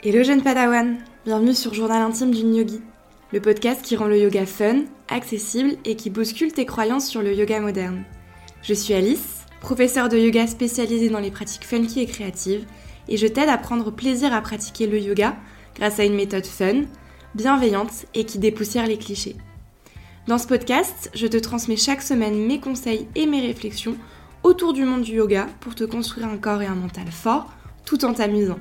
Hello jeune padawan, bienvenue sur Journal intime d'une yogi, le podcast qui rend le yoga fun, accessible et qui bouscule tes croyances sur le yoga moderne. Je suis Alice, professeure de yoga spécialisée dans les pratiques funky et créatives, et je t'aide à prendre plaisir à pratiquer le yoga grâce à une méthode fun, bienveillante et qui dépoussière les clichés. Dans ce podcast, je te transmets chaque semaine mes conseils et mes réflexions autour du monde du yoga pour te construire un corps et un mental fort tout en t'amusant.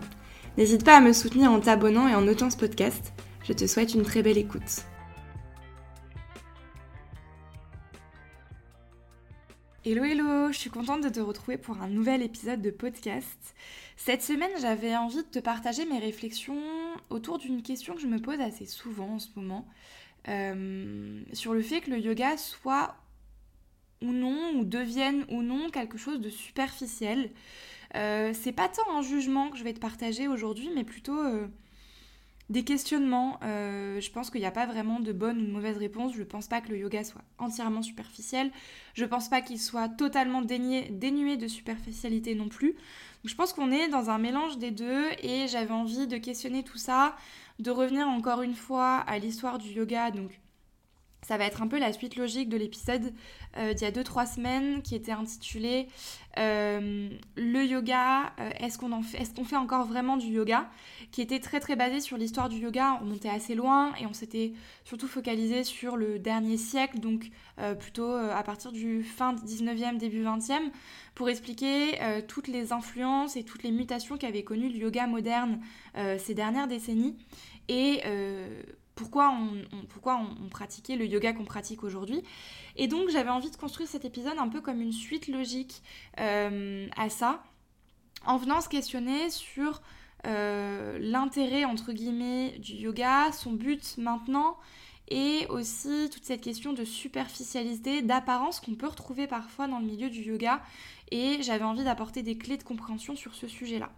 N'hésite pas à me soutenir en t'abonnant et en notant ce podcast. Je te souhaite une très belle écoute. Hello hello, je suis contente de te retrouver pour un nouvel épisode de podcast. Cette semaine, j'avais envie de te partager mes réflexions autour d'une question que je me pose assez souvent en ce moment, euh, sur le fait que le yoga soit ou non, ou devienne ou non quelque chose de superficiel. Euh, c'est pas tant un jugement que je vais te partager aujourd'hui, mais plutôt euh, des questionnements. Euh, je pense qu'il n'y a pas vraiment de bonne ou de mauvaise réponse. Je ne pense pas que le yoga soit entièrement superficiel. Je ne pense pas qu'il soit totalement dénué de superficialité non plus. je pense qu'on est dans un mélange des deux et j'avais envie de questionner tout ça, de revenir encore une fois à l'histoire du yoga, donc ça va être un peu la suite logique de l'épisode euh, d'il y a 2-3 semaines qui était intitulé euh, Le yoga, euh, est-ce qu'on fait, encore vraiment du yoga? Qui était très très basé sur l'histoire du yoga. On montait assez loin et on s'était surtout focalisé sur le dernier siècle, donc plutôt à partir du fin 19e, début 20e, pour expliquer toutes les influences et toutes les mutations qu'avait connues le yoga moderne ces dernières décennies. Et pourquoi on, pratiquait le yoga qu'on pratique aujourd'hui. Et donc j'avais envie de construire cet épisode un peu comme une suite logique euh, à ça, en venant se questionner sur euh, l'intérêt entre guillemets du yoga, son but maintenant, et aussi toute cette question de superficialité, d'apparence qu'on peut retrouver parfois dans le milieu du yoga. Et j'avais envie d'apporter des clés de compréhension sur ce sujet-là.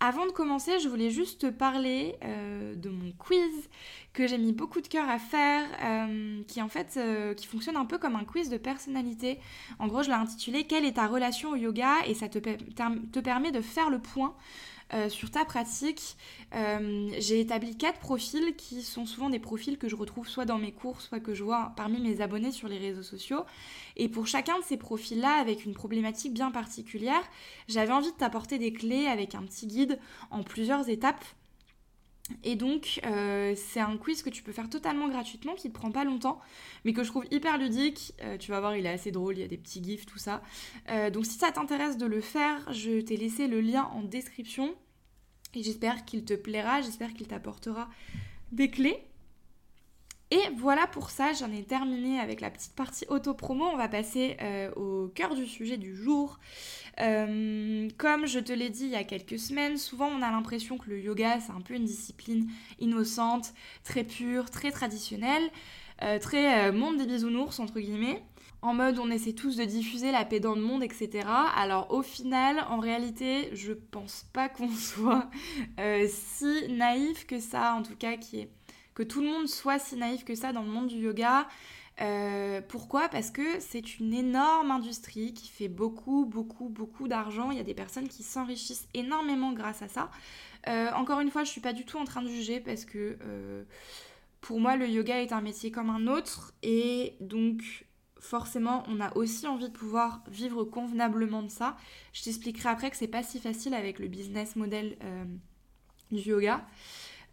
Avant de commencer, je voulais juste te parler euh, de mon quiz que j'ai mis beaucoup de cœur à faire, euh, qui en fait euh, qui fonctionne un peu comme un quiz de personnalité. En gros, je l'ai intitulé Quelle est ta relation au yoga? et ça te, te permet de faire le point euh, sur ta pratique, euh, j'ai établi quatre profils qui sont souvent des profils que je retrouve soit dans mes cours, soit que je vois parmi mes abonnés sur les réseaux sociaux. Et pour chacun de ces profils-là, avec une problématique bien particulière, j'avais envie de t'apporter des clés avec un petit guide en plusieurs étapes et donc, euh, c'est un quiz que tu peux faire totalement gratuitement, qui ne prend pas longtemps, mais que je trouve hyper ludique. tu vas voir, il est assez drôle, il y a des petits gifs, tout ça. donc, si ça t'intéresse de le faire, je t'ai laissé le lien en description. Et j'espère qu'il te plaira, j'espère qu'il t'apportera des clés. Et voilà pour ça, j'en ai terminé avec la petite partie auto-promo. On va passer euh, au cœur du sujet du jour. Euh, comme je te l'ai dit il y a quelques semaines, souvent on a l'impression que le yoga c'est un peu une discipline innocente, très pure, très traditionnelle, euh, très monde des bisounours entre guillemets en mode on essaie tous de diffuser la paix dans le monde, etc. Alors au final, en réalité, je pense pas qu'on soit si naïf que ça, en tout cas, qui est, que tout le monde soit si naïf que ça dans le monde du yoga. Euh, pourquoi? Parce que c'est une énorme industrie qui fait beaucoup, beaucoup, beaucoup d'argent. Il y a des personnes qui s'enrichissent énormément grâce à ça. Euh, encore une fois, je suis pas du tout en train de juger parce que pour moi, le yoga est un métier comme un autre et donc forcément, on a aussi envie de pouvoir vivre convenablement de ça. Je t'expliquerai après que c'est pas si facile avec le business model euh, du yoga.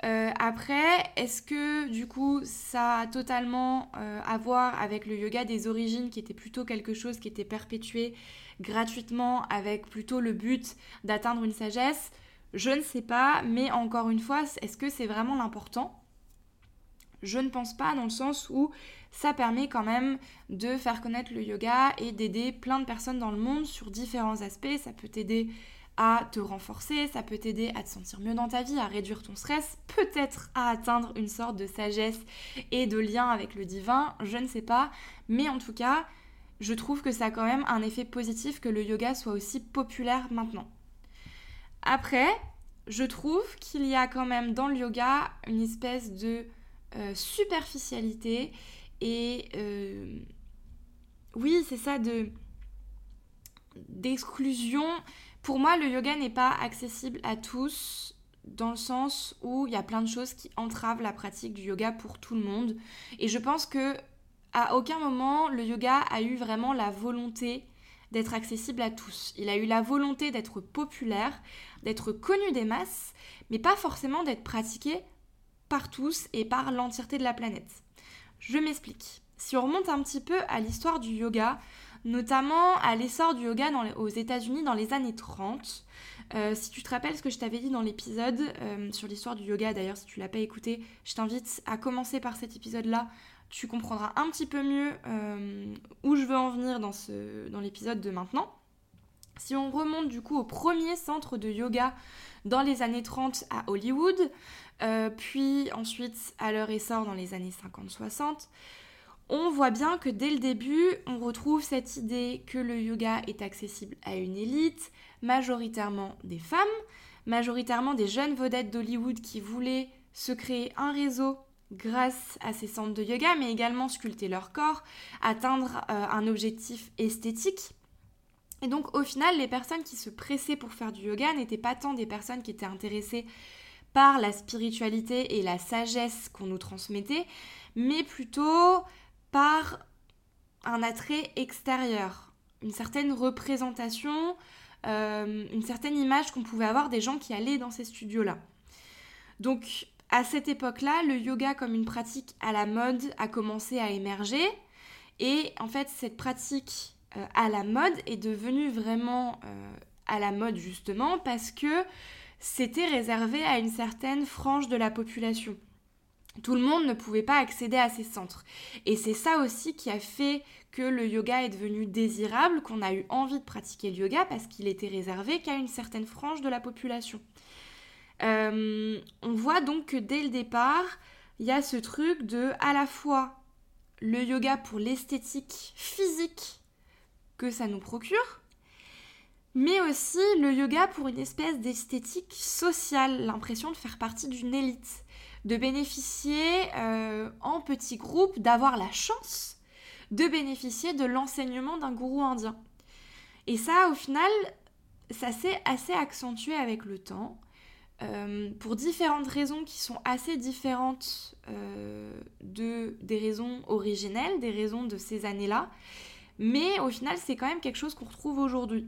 Euh, après, est-ce que du coup ça a totalement euh, à voir avec le yoga des origines qui était plutôt quelque chose qui était perpétué gratuitement avec plutôt le but d'atteindre une sagesse? Je ne sais pas, mais encore une fois, est-ce que c'est vraiment l'important? Je ne pense pas dans le sens où ça permet quand même de faire connaître le yoga et d'aider plein de personnes dans le monde sur différents aspects. Ça peut t'aider à te renforcer, ça peut t'aider à te sentir mieux dans ta vie, à réduire ton stress, peut-être à atteindre une sorte de sagesse et de lien avec le divin, je ne sais pas. Mais en tout cas, je trouve que ça a quand même un effet positif que le yoga soit aussi populaire maintenant. Après, je trouve qu'il y a quand même dans le yoga une espèce de euh, superficialité et euh, oui, c'est ça de d'exclusion. Pour moi, le yoga n'est pas accessible à tous dans le sens où il y a plein de choses qui entravent la pratique du yoga pour tout le monde. Et je pense que à aucun moment le yoga a eu vraiment la volonté d'être accessible à tous. Il a eu la volonté d'être populaire, d'être connu des masses, mais pas forcément d'être pratiqué par tous et par l'entièreté de la planète. Je m'explique. Si on remonte un petit peu à l'histoire du yoga, notamment à l'essor du yoga aux États-Unis dans les années 30, euh, si tu te rappelles ce que je t'avais dit dans l'épisode euh, sur l'histoire du yoga, d'ailleurs si tu l'as pas écouté, je t'invite à commencer par cet épisode-là. Tu comprendras un petit peu mieux euh, où je veux en venir dans, l'épisode de maintenant. Si on remonte du coup au premier centre de yoga dans les années 30 à Hollywood, puis ensuite à leur essor dans les années 50-60, on voit bien que dès le début, on retrouve cette idée que le yoga est accessible à une élite, majoritairement des femmes, majoritairement des jeunes vedettes d'Hollywood qui voulaient se créer un réseau grâce à ces centres de yoga, mais également sculpter leur corps, atteindre euh, un objectif esthétique. Et donc au final, les personnes qui se pressaient pour faire du yoga n'étaient pas tant des personnes qui étaient intéressées par la spiritualité et la sagesse qu'on nous transmettait, mais plutôt par un attrait extérieur, une certaine représentation, euh, une certaine image qu'on pouvait avoir des gens qui allaient dans ces studios-là. Donc à cette époque-là, le yoga comme une pratique à la mode a commencé à émerger. Et en fait cette pratique euh, à la mode est devenue vraiment euh, à la mode justement parce que c'était réservé à une certaine frange de la population tout le monde ne pouvait pas accéder à ces centres. Et c'est ça aussi qui a fait que le yoga est devenu désirable, qu'on a eu envie de pratiquer le yoga parce qu'il était réservé qu'à une certaine frange de la population. Euh, on voit donc que dès le départ, il y a ce truc de à la fois le yoga pour l'esthétique physique que ça nous procure, mais aussi le yoga pour une espèce d'esthétique sociale, l'impression de faire partie d'une élite de bénéficier euh, en petits groupes, d'avoir la chance de bénéficier de l'enseignement d'un gourou indien. Et ça, au final, ça s'est assez accentué avec le temps, euh, pour différentes raisons qui sont assez différentes euh, de, des raisons originelles, des raisons de ces années-là. Mais au final, c'est quand même quelque chose qu'on retrouve aujourd'hui.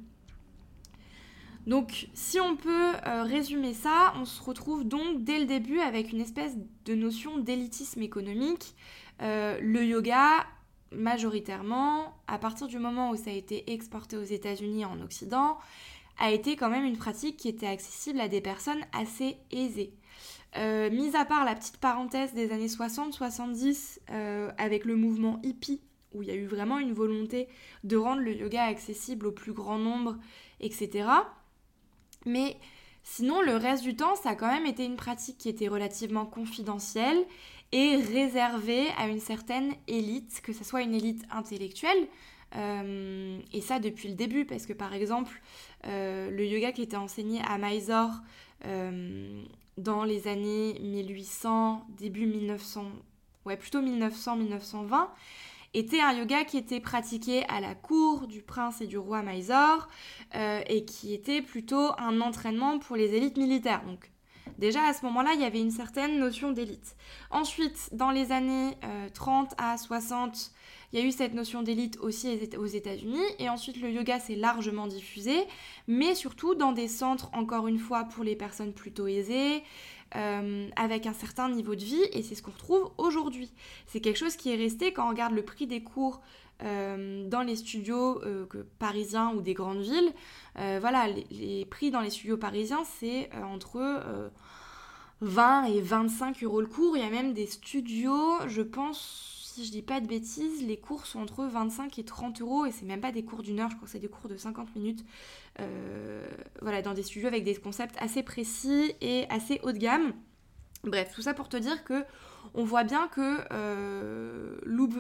Donc si on peut euh, résumer ça, on se retrouve donc dès le début avec une espèce de notion d'élitisme économique. Euh, le yoga, majoritairement, à partir du moment où ça a été exporté aux États-Unis en Occident, a été quand même une pratique qui était accessible à des personnes assez aisées. Euh, mis à part la petite parenthèse des années 60-70 avec le mouvement hippie, où il y a eu vraiment une volonté de rendre le yoga accessible au plus grand nombre, etc. Mais sinon, le reste du temps, ça a quand même été une pratique qui était relativement confidentielle et réservée à une certaine élite, que ce soit une élite intellectuelle. Euh, et ça depuis le début, parce que par exemple, euh, le yoga qui était enseigné à Mysore euh, dans les années 1800, début 1900, ouais, plutôt 1900-1920, était un yoga qui était pratiqué à la cour du prince et du roi Mysore euh, et qui était plutôt un entraînement pour les élites militaires. Donc déjà à ce moment-là, il y avait une certaine notion d'élite. Ensuite, dans les années 30 euh, à 60, il y a eu cette notion d'élite aussi aux États-Unis et ensuite le yoga s'est largement diffusé, mais surtout dans des centres encore une fois pour les personnes plutôt aisées, euh, avec un certain niveau de vie, et c'est ce qu'on retrouve aujourd'hui. C'est quelque chose qui est resté quand on regarde le prix des cours euh, dans les studios euh, parisiens ou des grandes villes. voilà, les, prix dans les studios parisiens, c'est entre 20 et 25 euros le cours. Il y a même des studios, je pense, si je dis pas de bêtises, les cours sont entre 25 et 30 euros et c'est même pas des cours d'une heure, je crois que c'est des cours de 50 minutes. Euh, voilà, dans des studios avec des concepts assez précis et assez haut de gamme. Bref, tout ça pour te dire que on voit bien que euh,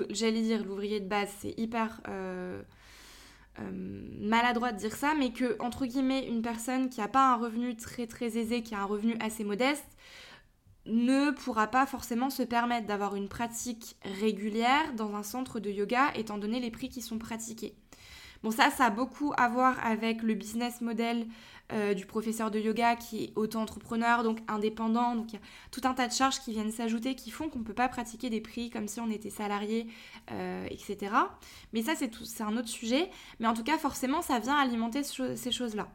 j'allais dire l'ouvrier de base, c'est hyper euh, maladroit de dire ça, mais que entre guillemets une personne qui n'a pas un revenu très très aisé, qui a un revenu assez modeste, ne pourra pas forcément se permettre d'avoir une pratique régulière dans un centre de yoga étant donné les prix qui sont pratiqués. Bon, ça, ça a beaucoup à voir avec le business model euh, du professeur de yoga qui est auto-entrepreneur, donc indépendant. Donc il y a tout un tas de charges qui viennent s'ajouter qui font qu'on ne peut pas pratiquer des prix comme si on était salarié, euh, etc. Mais ça, c'est un autre sujet. Mais en tout cas, forcément, ça vient alimenter ces choses-là.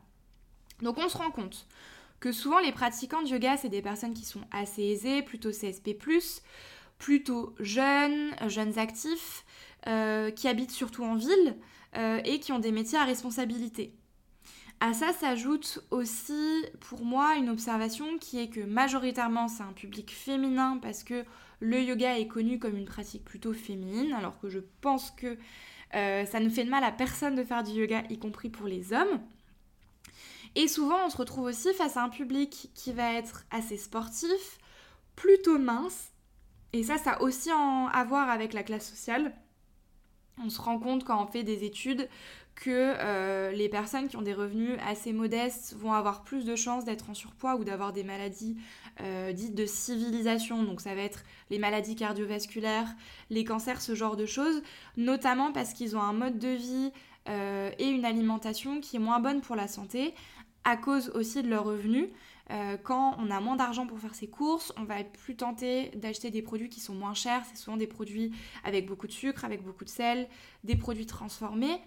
Donc on se rend compte que souvent les pratiquants de yoga, c'est des personnes qui sont assez aisées, plutôt CSP, plutôt jeunes, jeunes actifs, euh, qui habitent surtout en ville et qui ont des métiers à responsabilité. À ça s'ajoute aussi pour moi une observation qui est que majoritairement c'est un public féminin parce que le yoga est connu comme une pratique plutôt féminine alors que je pense que euh, ça ne fait de mal à personne de faire du yoga y compris pour les hommes. Et souvent on se retrouve aussi face à un public qui va être assez sportif, plutôt mince et ça ça a aussi à voir avec la classe sociale. On se rend compte quand on fait des études que euh, les personnes qui ont des revenus assez modestes vont avoir plus de chances d'être en surpoids ou d'avoir des maladies euh, dites de civilisation. Donc ça va être les maladies cardiovasculaires, les cancers, ce genre de choses, notamment parce qu'ils ont un mode de vie euh, et une alimentation qui est moins bonne pour la santé à cause aussi de leurs revenus. quand on a moins d'argent pour faire ses courses, on va être plus tenté d'acheter des produits qui sont moins chers. C'est souvent des produits avec beaucoup de sucre, avec beaucoup de sel, des produits transformés.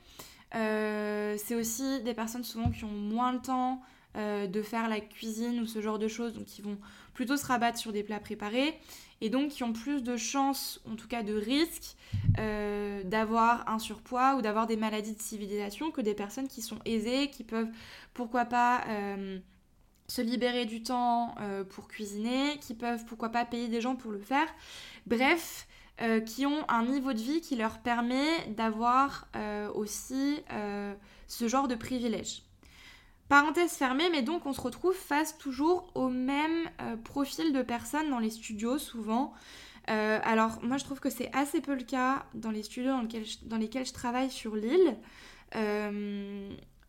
Euh, c'est aussi des personnes souvent qui ont moins le temps euh, de faire la cuisine ou ce genre de choses, donc qui vont plutôt se rabattre sur des plats préparés et donc qui ont plus de chances, en tout cas de risque, euh, d'avoir un surpoids ou d'avoir des maladies de civilisation que des personnes qui sont aisées, qui peuvent pourquoi pas se libérer du temps pour cuisiner, qui peuvent pourquoi pas payer des gens pour le faire. Bref, euh, qui ont un niveau de vie qui leur permet d'avoir euh, aussi euh, ce genre de privilèges. Parenthèse fermée, mais donc on se retrouve face toujours au même profil de personnes dans les studios souvent. alors moi je trouve que c'est assez peu le cas dans les studios dans, lesquels je travaille sur l'île.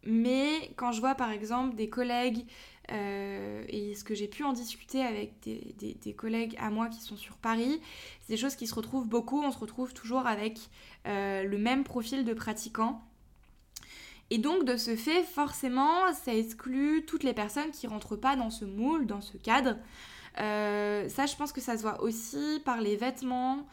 mais quand je vois par exemple des collègues euh, et ce que j'ai pu en discuter avec des, collègues à moi qui sont sur Paris, c'est des choses qui se retrouvent beaucoup. On se retrouve toujours avec euh, le même profil de pratiquants. Et donc, de ce fait, forcément, ça exclut toutes les personnes qui rentrent pas dans ce moule, dans ce cadre. Euh, ça, je pense que ça se voit aussi par les vêtements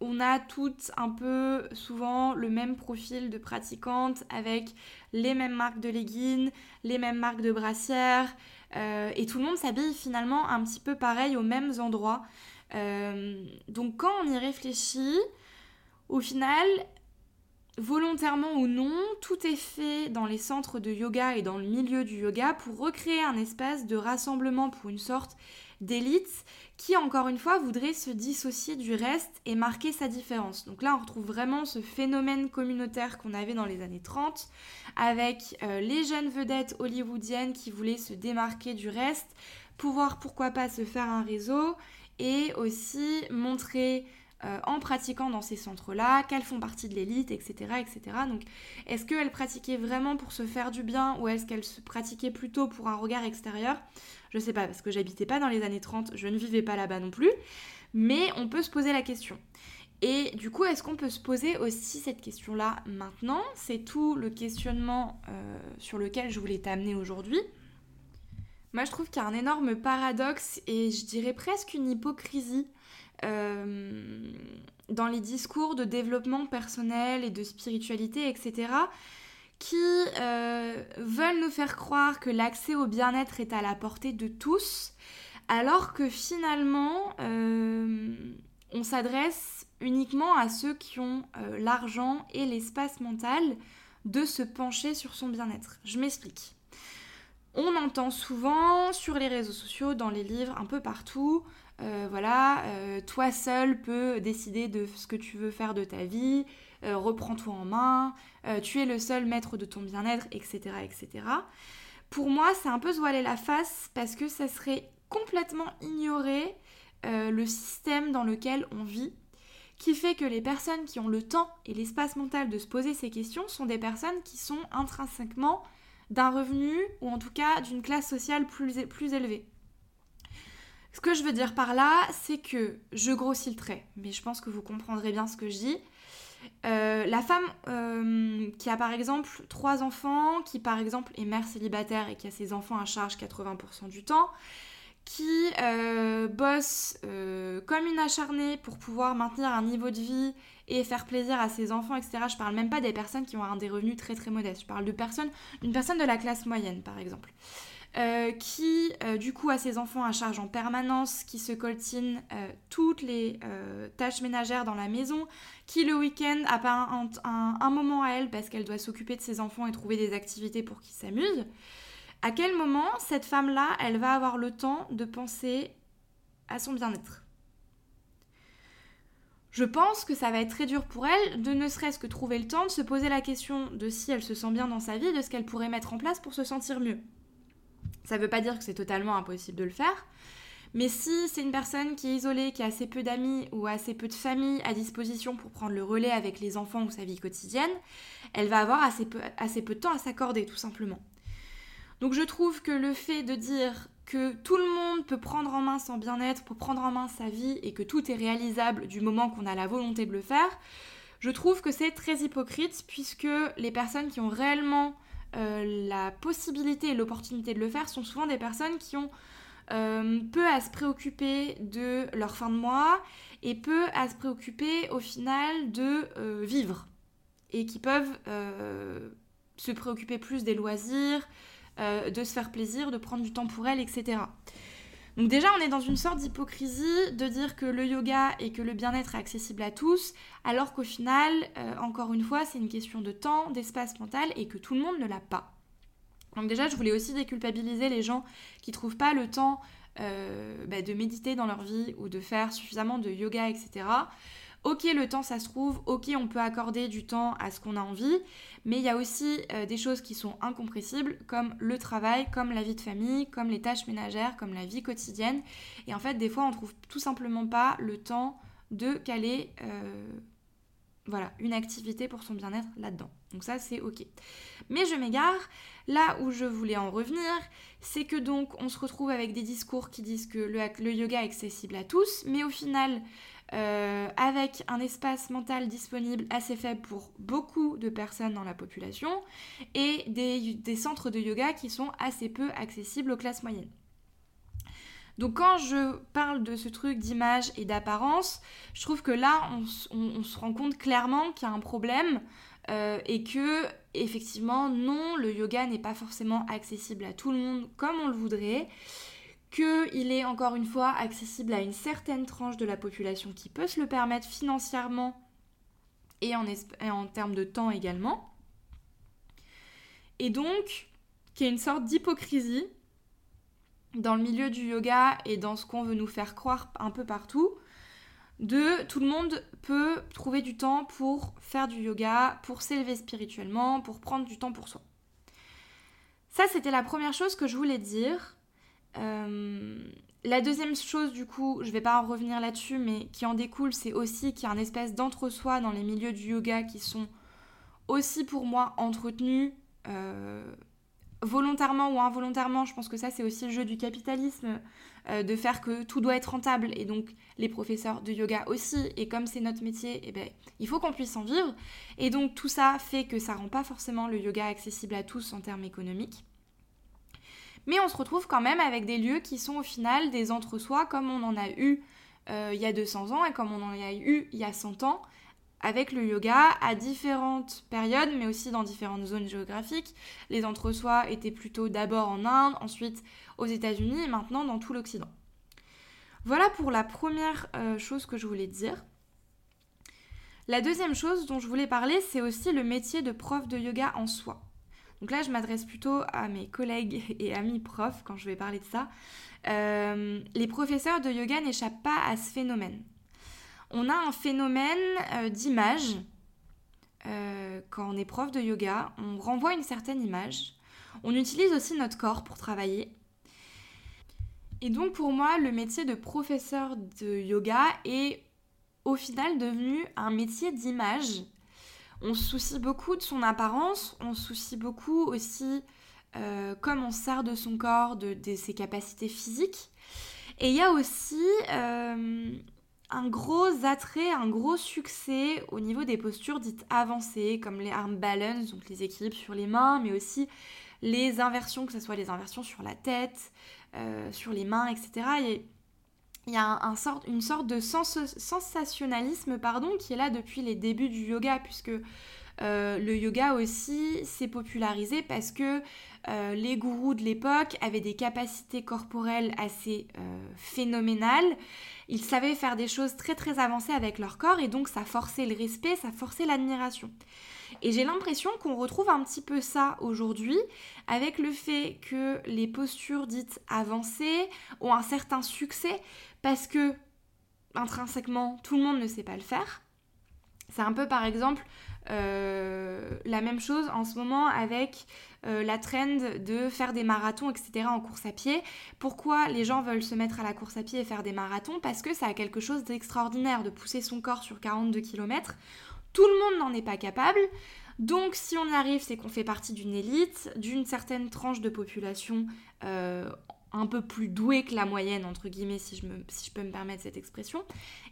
on a toutes un peu souvent le même profil de pratiquantes avec les mêmes marques de leggings, les mêmes marques de brassières, euh, et tout le monde s'habille finalement un petit peu pareil aux mêmes endroits. Euh, donc quand on y réfléchit, au final, volontairement ou non, tout est fait dans les centres de yoga et dans le milieu du yoga pour recréer un espace de rassemblement pour une sorte d'élite qui, encore une fois, voudrait se dissocier du reste et marquer sa différence. Donc là, on retrouve vraiment ce phénomène communautaire qu'on avait dans les années 30, avec euh, les jeunes vedettes hollywoodiennes qui voulaient se démarquer du reste, pouvoir, pourquoi pas, se faire un réseau et aussi montrer euh, en pratiquant dans ces centres-là, qu'elles font partie de l'élite, etc., etc. Donc, est-ce qu'elles pratiquaient vraiment pour se faire du bien ou est-ce qu'elles se pratiquaient plutôt pour un regard extérieur? Je sais pas, parce que j'habitais pas dans les années 30, je ne vivais pas là-bas non plus, mais on peut se poser la question. Et du coup, est-ce qu'on peut se poser aussi cette question-là maintenant? C'est tout le questionnement euh, sur lequel je voulais t'amener aujourd'hui. Moi, je trouve qu'il y a un énorme paradoxe et je dirais presque une hypocrisie euh, dans les discours de développement personnel et de spiritualité, etc., qui euh, veulent nous faire croire que l'accès au bien-être est à la portée de tous, alors que finalement, euh, on s'adresse uniquement à ceux qui ont l'argent et l'espace mental de se pencher sur son bien-être. Je m'explique. On entend souvent sur les réseaux sociaux, dans les livres, un peu partout, euh, voilà, euh, toi seul peux décider de ce que tu veux faire de ta vie, euh, reprends-toi en main, tu es le seul maître de ton bien-être, etc., etc. Pour moi, c'est un peu se la face parce que ça serait complètement ignorer le système dans lequel on vit, qui fait que les personnes qui ont le temps et l'espace mental de se poser ces questions sont des personnes qui sont intrinsèquement d'un revenu ou en tout cas d'une classe sociale plus élevée. Ce que je veux dire par là, c'est que je grossis le trait, mais je pense que vous comprendrez bien ce que je dis. Euh, la femme euh, qui a par exemple trois enfants, qui par exemple est mère célibataire et qui a ses enfants à charge 80% du temps, qui euh, bosse comme une acharnée pour pouvoir maintenir un niveau de vie et faire plaisir à ses enfants, etc. Je parle même pas des personnes qui ont un des revenus très très modestes. Je parle personnes, d'une personne de la classe moyenne par exemple. Euh, qui euh, du coup a ses enfants à charge en permanence, qui se coltine euh, toutes les tâches ménagères dans la maison, qui le week-end a pas un, moment à elle parce qu'elle doit s'occuper de ses enfants et trouver des activités pour qu'ils s'amusent, à quel moment cette femme-là, elle va avoir le temps de penser à son bien-être? Je pense que ça va être très dur pour elle de ne serait-ce que trouver le temps de se poser la question de si elle se sent bien dans sa vie, de ce qu'elle pourrait mettre en place pour se sentir mieux. Ça ne veut pas dire que c'est totalement impossible de le faire. Mais si c'est une personne qui est isolée, qui a assez peu d'amis ou assez peu de famille à disposition pour prendre le relais avec les enfants ou sa vie quotidienne, elle va avoir assez peu, de temps à s'accorder tout simplement. Donc je trouve que le fait de dire que tout le monde peut prendre en main son bien-être, peut prendre en main sa vie et que tout est réalisable du moment qu'on a la volonté de le faire, je trouve que c'est très hypocrite puisque les personnes qui ont réellement euh, la possibilité et l'opportunité de le faire sont souvent des personnes qui ont euh, peu à se préoccuper de leur fin de mois et peu à se préoccuper au final de euh, vivre et qui peuvent se préoccuper plus des loisirs, de se faire plaisir, de prendre du temps pour elles, etc. Donc déjà, on est dans une sorte d'hypocrisie de dire que le yoga et que le bien-être est accessible à tous, alors qu'au final, euh, encore une fois, c'est une question de temps, d'espace mental et que tout le monde ne l'a pas. Donc déjà, je voulais aussi déculpabiliser les gens qui trouvent pas le temps euh, bah, de méditer dans leur vie ou de faire suffisamment de yoga, etc. Ok, le temps, ça se trouve, ok, on peut accorder du temps à ce qu'on a envie, mais il y a aussi euh, des choses qui sont incompressibles, comme le travail, comme la vie de famille, comme les tâches ménagères, comme la vie quotidienne. Et en fait, des fois, on trouve tout simplement pas le temps de caler euh, voilà, une activité pour son bien-être là-dedans. Donc ça, c'est ok. Mais je m'égare. Là où je voulais en revenir, c'est que donc on se retrouve avec des discours qui disent que le, le yoga est accessible à tous, mais au final, euh, avec un espace mental disponible assez faible pour beaucoup de personnes dans la population et des, centres de yoga qui sont assez peu accessibles aux classes moyennes. Donc quand je parle de ce truc d'image et d'apparence, je trouve que là, on, se rend compte clairement qu'il y a un problème euh, et que, effectivement, non, le yoga n'est pas forcément accessible à tout le monde comme on le voudrait qu'il est encore une fois accessible à une certaine tranche de la population qui peut se le permettre financièrement et en, termes de temps également. Et donc, qu'il y a une sorte d'hypocrisie dans le milieu du yoga et dans ce qu'on veut nous faire croire un peu partout, de tout le monde peut trouver du temps pour faire du yoga, pour s'élever spirituellement, pour prendre du temps pour soi. Ça, c'était la première chose que je voulais dire. Euh, la deuxième chose, du coup, je vais pas en revenir là-dessus, mais qui en découle, c'est aussi qu'il y a un espèce d'entre-soi dans les milieux du yoga qui sont aussi pour moi entretenus euh, volontairement ou involontairement. Je pense que ça, c'est aussi le jeu du capitalisme, euh, de faire que tout doit être rentable. Et donc, les professeurs de yoga aussi. Et comme c'est notre métier, eh ben, il faut qu'on puisse en vivre. Et donc, tout ça fait que ça rend pas forcément le yoga accessible à tous en termes économiques. Mais on se retrouve quand même avec des lieux qui sont au final des entre-soi comme on en a eu euh, il y a 200 ans et comme on en a eu il y a 100 ans avec le yoga à différentes périodes, mais aussi dans différentes zones géographiques. Les entre-soi étaient plutôt d'abord en Inde, ensuite aux États-Unis et maintenant dans tout l'Occident. Voilà pour la première euh, chose que je voulais dire. La deuxième chose dont je voulais parler, c'est aussi le métier de prof de yoga en soi. Donc là, je m'adresse plutôt à mes collègues et amis profs quand je vais parler de ça. Euh, les professeurs de yoga n'échappent pas à ce phénomène. On a un phénomène euh, d'image. Euh, quand on est prof de yoga, on renvoie une certaine image. On utilise aussi notre corps pour travailler. Et donc pour moi, le métier de professeur de yoga est au final devenu un métier d'image on se soucie beaucoup de son apparence, on se soucie beaucoup aussi euh, comme on sert de son corps, de, ses capacités physiques. Et il y a aussi euh, un gros attrait, un gros succès au niveau des postures dites avancées, comme les arm balance, donc les équilibres sur les mains, mais aussi les inversions, que ce soit les inversions sur la tête, euh, sur les mains, etc. il y a une sorte de sensationnalisme pardon, qui est là depuis les débuts du yoga, puisque euh, le yoga aussi s'est popularisé parce que euh, les gourous de l'époque avaient des capacités corporelles assez phénoménales. Ils savaient faire des choses très très avancées avec leur corps et donc ça forçait le respect, ça forçait l'admiration. Et j'ai l'impression qu'on retrouve un petit peu ça aujourd'hui avec le fait que les postures dites avancées ont un certain succès parce que intrinsèquement tout le monde ne sait pas le faire. C'est un peu par exemple euh, la même chose en ce moment avec euh, la trend de faire des marathons, etc. en course à pied. Pourquoi les gens veulent se mettre à la course à pied et faire des marathons? Parce que ça a quelque chose d'extraordinaire de pousser son corps sur 42 km. Tout le monde n'en est pas capable. Donc si on y arrive, c'est qu'on fait partie d'une élite, d'une certaine tranche de population euh, un peu plus douée que la moyenne, entre guillemets, si je, me, si je peux me permettre cette expression.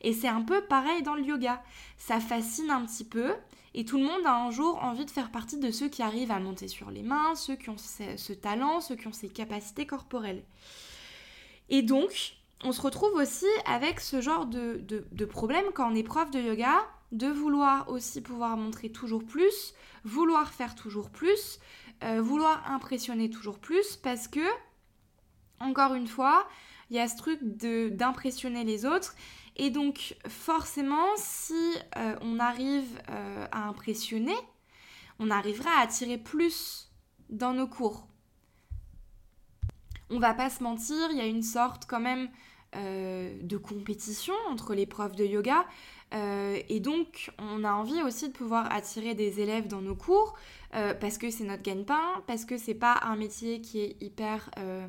Et c'est un peu pareil dans le yoga. Ça fascine un petit peu, et tout le monde a un jour envie de faire partie de ceux qui arrivent à monter sur les mains, ceux qui ont ce, talent, ceux qui ont ces capacités corporelles. Et donc, on se retrouve aussi avec ce genre de, de problème quand on est prof de yoga de vouloir aussi pouvoir montrer toujours plus, vouloir faire toujours plus, euh, vouloir impressionner toujours plus, parce que, encore une fois, il y a ce truc d'impressionner les autres. Et donc, forcément, si euh, on arrive euh, à impressionner, on arrivera à attirer plus dans nos cours. On va pas se mentir, il y a une sorte quand même de compétition entre les profs de yoga. Euh, et donc, on a envie aussi de pouvoir attirer des élèves dans nos cours euh, parce que c'est notre gagne-pain, parce que c'est pas un métier qui est hyper euh,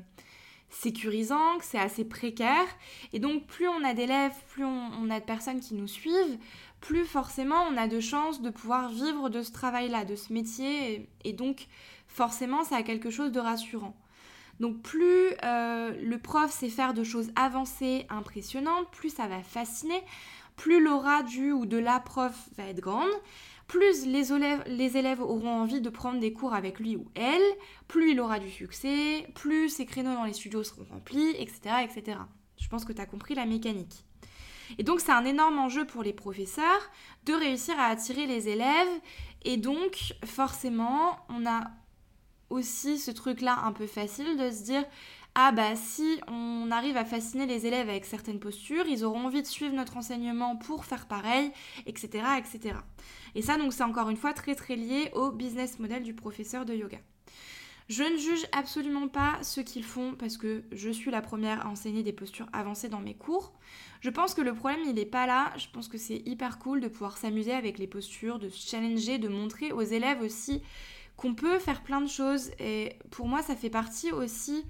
sécurisant, que c'est assez précaire. Et donc, plus on a d'élèves, plus on, a de personnes qui nous suivent, plus forcément on a de chances de pouvoir vivre de ce travail-là, de ce métier. Et, donc, forcément, ça a quelque chose de rassurant. Donc plus le prof sait faire de choses avancées, impressionnantes, plus ça va fasciner plus l'aura du ou de la prof va être grande, plus les élèves, auront envie de prendre des cours avec lui ou elle, plus il aura du succès, plus ses créneaux dans les studios seront remplis, etc. etc. Je pense que tu as compris la mécanique. Et donc c'est un énorme enjeu pour les professeurs de réussir à attirer les élèves et donc forcément on a aussi ce truc là un peu facile de se dire ah bah si on arrive à fasciner les élèves avec certaines postures, ils auront envie de suivre notre enseignement pour faire pareil, etc. etc. Et ça donc c'est encore une fois très très lié au business model du professeur de yoga. Je ne juge absolument pas ce qu'ils font parce que je suis la première à enseigner des postures avancées dans mes cours. Je pense que le problème il n'est pas là, je pense que c'est hyper cool de pouvoir s'amuser avec les postures, de se challenger, de montrer aux élèves aussi qu'on peut faire plein de choses et pour moi ça fait partie aussi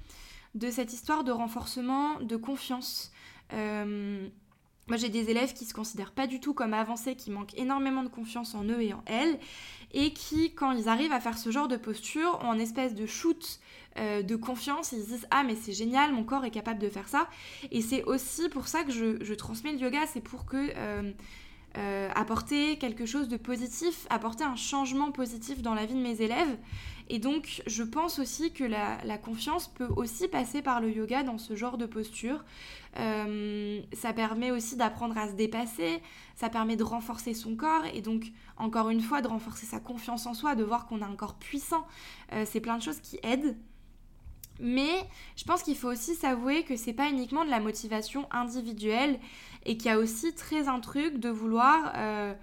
de cette histoire de renforcement de confiance. Euh, moi, j'ai des élèves qui se considèrent pas du tout comme avancés, qui manquent énormément de confiance en eux et en elles, et qui, quand ils arrivent à faire ce genre de posture, ont une espèce de shoot euh, de confiance. Ils se disent Ah, mais c'est génial, mon corps est capable de faire ça. Et c'est aussi pour ça que je, transmets le yoga, c'est pour que. Euh, apporter quelque chose de positif, apporter un changement positif dans la vie de mes élèves. Et donc, je pense aussi que la, confiance peut aussi passer par le yoga dans ce genre de posture. Euh, ça permet aussi d'apprendre à se dépasser, ça permet de renforcer son corps et donc, encore une fois, de renforcer sa confiance en soi, de voir qu'on a un corps puissant. Euh, c'est plein de choses qui aident. Mais je pense qu'il faut aussi s'avouer que c'est pas uniquement de la motivation individuelle et qu'il y a aussi très un truc de vouloir euh,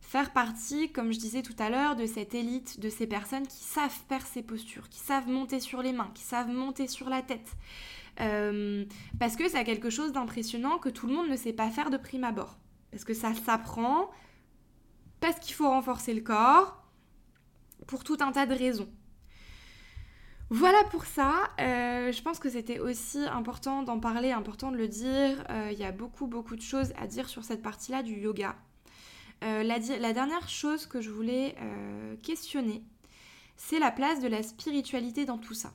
faire partie, comme je disais tout à l'heure, de cette élite, de ces personnes qui savent faire ces postures, qui savent monter sur les mains, qui savent monter sur la tête. Euh, parce que ça quelque chose d'impressionnant que tout le monde ne sait pas faire de prime abord. Parce que ça s'apprend, parce qu'il faut renforcer le corps, pour tout un tas de raisons. Voilà pour ça, euh, je pense que c'était aussi important d'en parler, important de le dire. Euh, il y a beaucoup beaucoup de choses à dire sur cette partie-là du yoga. La, dernière chose que je voulais questionner, c'est la place de la spiritualité dans tout ça.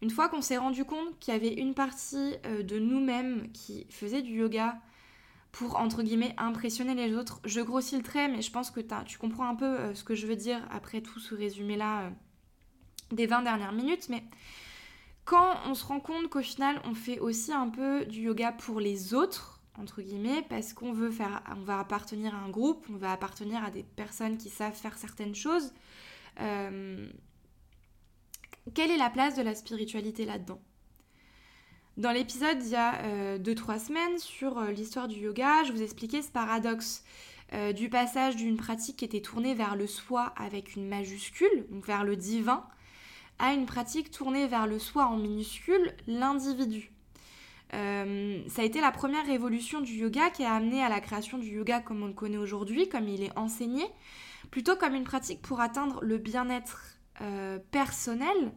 Une fois qu'on s'est rendu compte qu'il y avait une partie euh, de nous-mêmes qui faisait du yoga pour entre guillemets impressionner les autres. Je grossis le trait, mais je pense que tu comprends un peu euh, ce que je veux dire après tout ce résumé-là euh, des 20 dernières minutes. Mais quand on se rend compte qu'au final, on fait aussi un peu du yoga pour les autres, entre guillemets, parce qu'on veut faire, on va appartenir à un groupe, on va appartenir à des personnes qui savent faire certaines choses. Quelle est la place de la spiritualité là-dedans? Dans l'épisode il y a 2-3 euh, semaines sur euh, l'histoire du yoga, je vous expliquais ce paradoxe euh, du passage d'une pratique qui était tournée vers le soi avec une majuscule, donc vers le divin, à une pratique tournée vers le soi en minuscule, l'individu. ça a été la première révolution du yoga qui a amené à la création du yoga comme on le connaît aujourd'hui, comme il est enseigné, plutôt comme une pratique pour atteindre le bien-être personnel,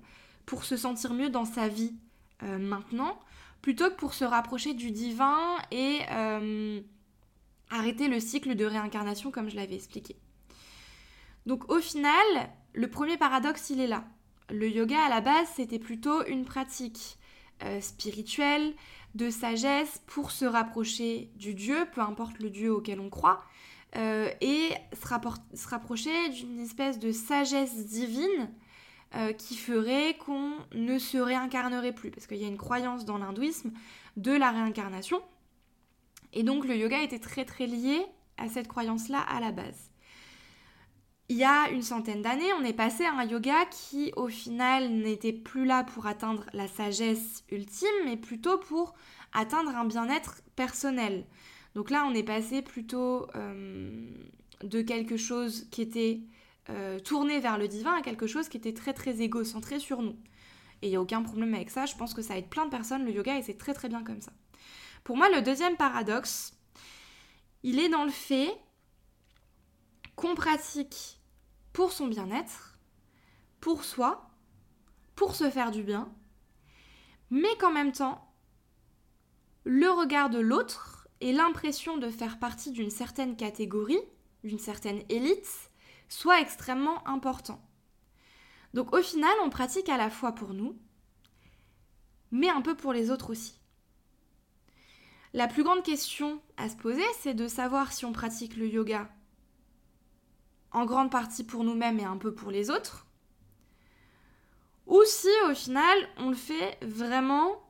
pour se sentir mieux dans sa vie maintenant, plutôt que pour se rapprocher du divin et euh, arrêter le cycle de réincarnation comme je l'avais expliqué. Donc au final, le premier paradoxe, il est là. Le yoga à la base, c'était plutôt une pratique euh, spirituelle, de sagesse pour se rapprocher du Dieu, peu importe le Dieu auquel on croit, euh, et se rapprocher d'une espèce de sagesse divine euh, qui ferait qu'on ne se réincarnerait plus, parce qu'il y a une croyance dans l'hindouisme de la réincarnation. Et donc le yoga était très très lié à cette croyance-là à la base. Il y a une centaine d'années, on est passé à un yoga qui au final n'était plus là pour atteindre la sagesse ultime, mais plutôt pour atteindre un bien-être personnel. Donc là, on est passé plutôt euh, de quelque chose qui était euh, tourner vers le divin à quelque chose qui était très très égocentré sur nous. Et il n'y a aucun problème avec ça, je pense que ça aide plein de personnes le yoga et c'est très très bien comme ça. Pour moi, le deuxième paradoxe, il est dans le fait qu'on pratique pour son bien-être, pour soi, pour se faire du bien, mais qu'en même temps, le regard de l'autre et l'impression de faire partie d'une certaine catégorie, d'une certaine élite, soit extrêmement important. Donc au final, on pratique à la fois pour nous, mais un peu pour les autres aussi. La plus grande question à se poser, c'est de savoir si on pratique le yoga en grande partie pour nous-mêmes et un peu pour les autres, ou si au final on le fait vraiment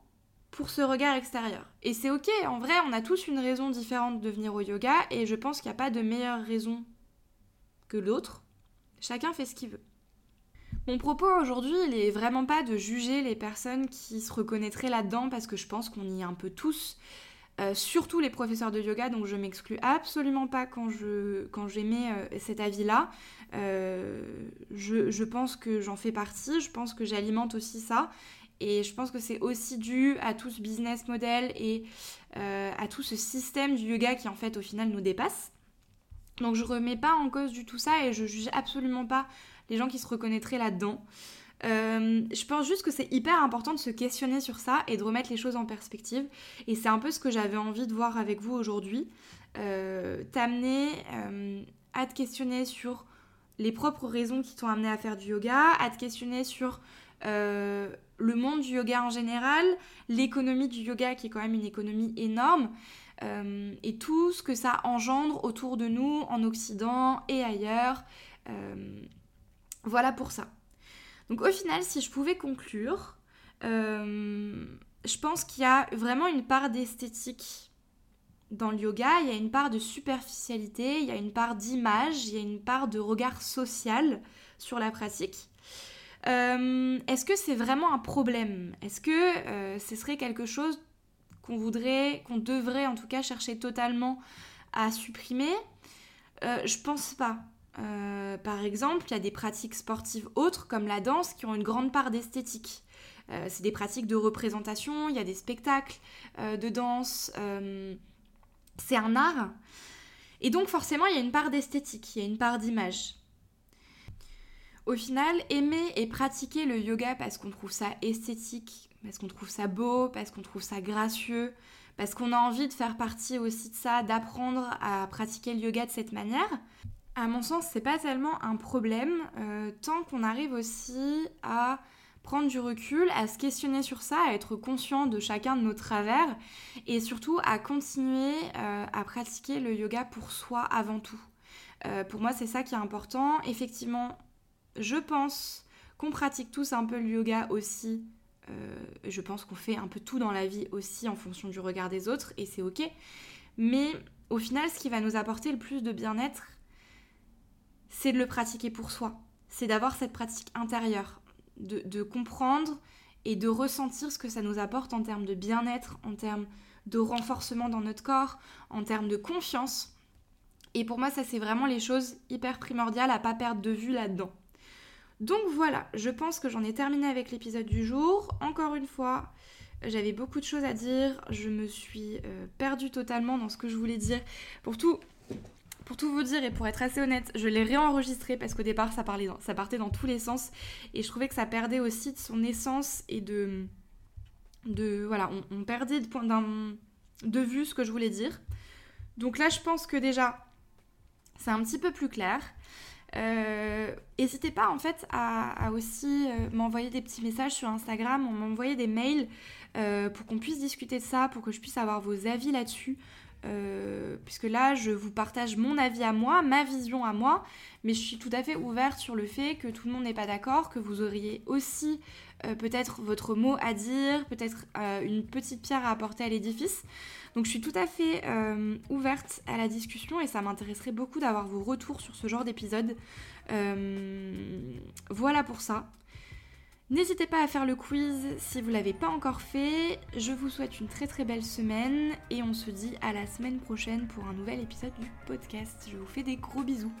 pour ce regard extérieur. Et c'est ok, en vrai, on a tous une raison différente de venir au yoga et je pense qu'il n'y a pas de meilleure raison que l'autre. Chacun fait ce qu'il veut. Mon propos aujourd'hui, il est vraiment pas de juger les personnes qui se reconnaîtraient là-dedans parce que je pense qu'on y est un peu tous. Euh, surtout les professeurs de yoga, donc je m'exclus absolument pas quand je quand j'émets euh, cet avis-là. Euh, je, je, pense que j'en fais partie, je pense que j'alimente aussi ça, et je pense que c'est aussi dû à tout ce business model et à tout ce système du yoga qui en fait au final nous dépasse. Donc je remets pas en cause du tout ça et je juge absolument pas les gens qui se reconnaîtraient là-dedans. Euh, je pense juste que c'est hyper important de se questionner sur ça et de remettre les choses en perspective. Et c'est un peu ce que j'avais envie de voir avec vous aujourd'hui. Euh, T'amener euh, à te questionner sur les propres raisons qui t'ont amené à faire du yoga, à te questionner sur le monde du yoga en général, l'économie du yoga qui est quand même une économie énorme, et tout ce que ça engendre autour de nous en Occident et ailleurs. Voilà pour ça. Donc au final, si je pouvais conclure, euh, je pense qu'il y a vraiment une part d'esthétique dans le yoga, il y a une part de superficialité, il y a une part d'image, il y a une part de regard social sur la pratique. Est-ce que c'est vraiment un problème? Est-ce que ce serait quelque chose qu'on voudrait, qu'on devrait en tout cas chercher totalement à supprimer? Euh, Je pense pas. Euh, par exemple, il y a des pratiques sportives autres comme la danse qui ont une grande part d'esthétique. Euh, c'est des pratiques de représentation, il y a des spectacles de danse, c'est un art. Et donc forcément, il y a une part d'esthétique, il y a une part d'image. Au final, aimer et pratiquer le yoga parce qu'on trouve ça esthétique, parce qu'on trouve ça beau, parce qu'on trouve ça gracieux, parce qu'on a envie de faire partie aussi de ça, d'apprendre à pratiquer le yoga de cette manière. À mon sens, c'est pas tellement un problème euh, tant qu'on arrive aussi à prendre du recul, à se questionner sur ça, à être conscient de chacun de nos travers et surtout à continuer euh, à pratiquer le yoga pour soi avant tout. Euh, pour moi, c'est ça qui est important. Effectivement, je pense qu'on pratique tous un peu le yoga aussi. Je pense qu'on fait un peu tout dans la vie aussi en fonction du regard des autres et c'est ok. Mais au final, ce qui va nous apporter le plus de bien-être, c'est de le pratiquer pour soi. C'est d'avoir cette pratique intérieure, de, comprendre et de ressentir ce que ça nous apporte en termes de bien-être, en termes de renforcement dans notre corps, en termes de confiance. Et pour moi, ça, c'est vraiment les choses hyper primordiales à pas perdre de vue là-dedans. Donc voilà, je pense que j'en ai terminé avec l'épisode du jour. Encore une fois, j'avais beaucoup de choses à dire. Je me suis euh, perdue totalement dans ce que je voulais dire. Pour tout, pour tout vous dire et pour être assez honnête, je l'ai réenregistré parce qu'au départ ça, partait dans tous les sens et je trouvais que ça perdait aussi de son essence et de. voilà, on, perdait de, point, de vue ce que je voulais dire. Donc là, je pense que déjà, c'est un petit peu plus clair. N'hésitez euh, pas en fait à, aussi euh, m'envoyer des petits messages sur Instagram, m'envoyer des mails euh, pour qu'on puisse discuter de ça, pour que je puisse avoir vos avis là-dessus. Puisque là, je vous partage mon avis à moi, ma vision à moi, mais je suis tout à fait ouverte sur le fait que tout le monde n'est pas d'accord, que vous auriez aussi peut-être votre mot à dire, peut-être une petite pierre à apporter à l'édifice. Donc je suis tout à fait euh, ouverte à la discussion et ça m'intéresserait beaucoup d'avoir vos retours sur ce genre d'épisode. Euh, voilà pour ça. N'hésitez pas à faire le quiz si vous ne l'avez pas encore fait. Je vous souhaite une très très belle semaine et on se dit à la semaine prochaine pour un nouvel épisode du podcast. Je vous fais des gros bisous.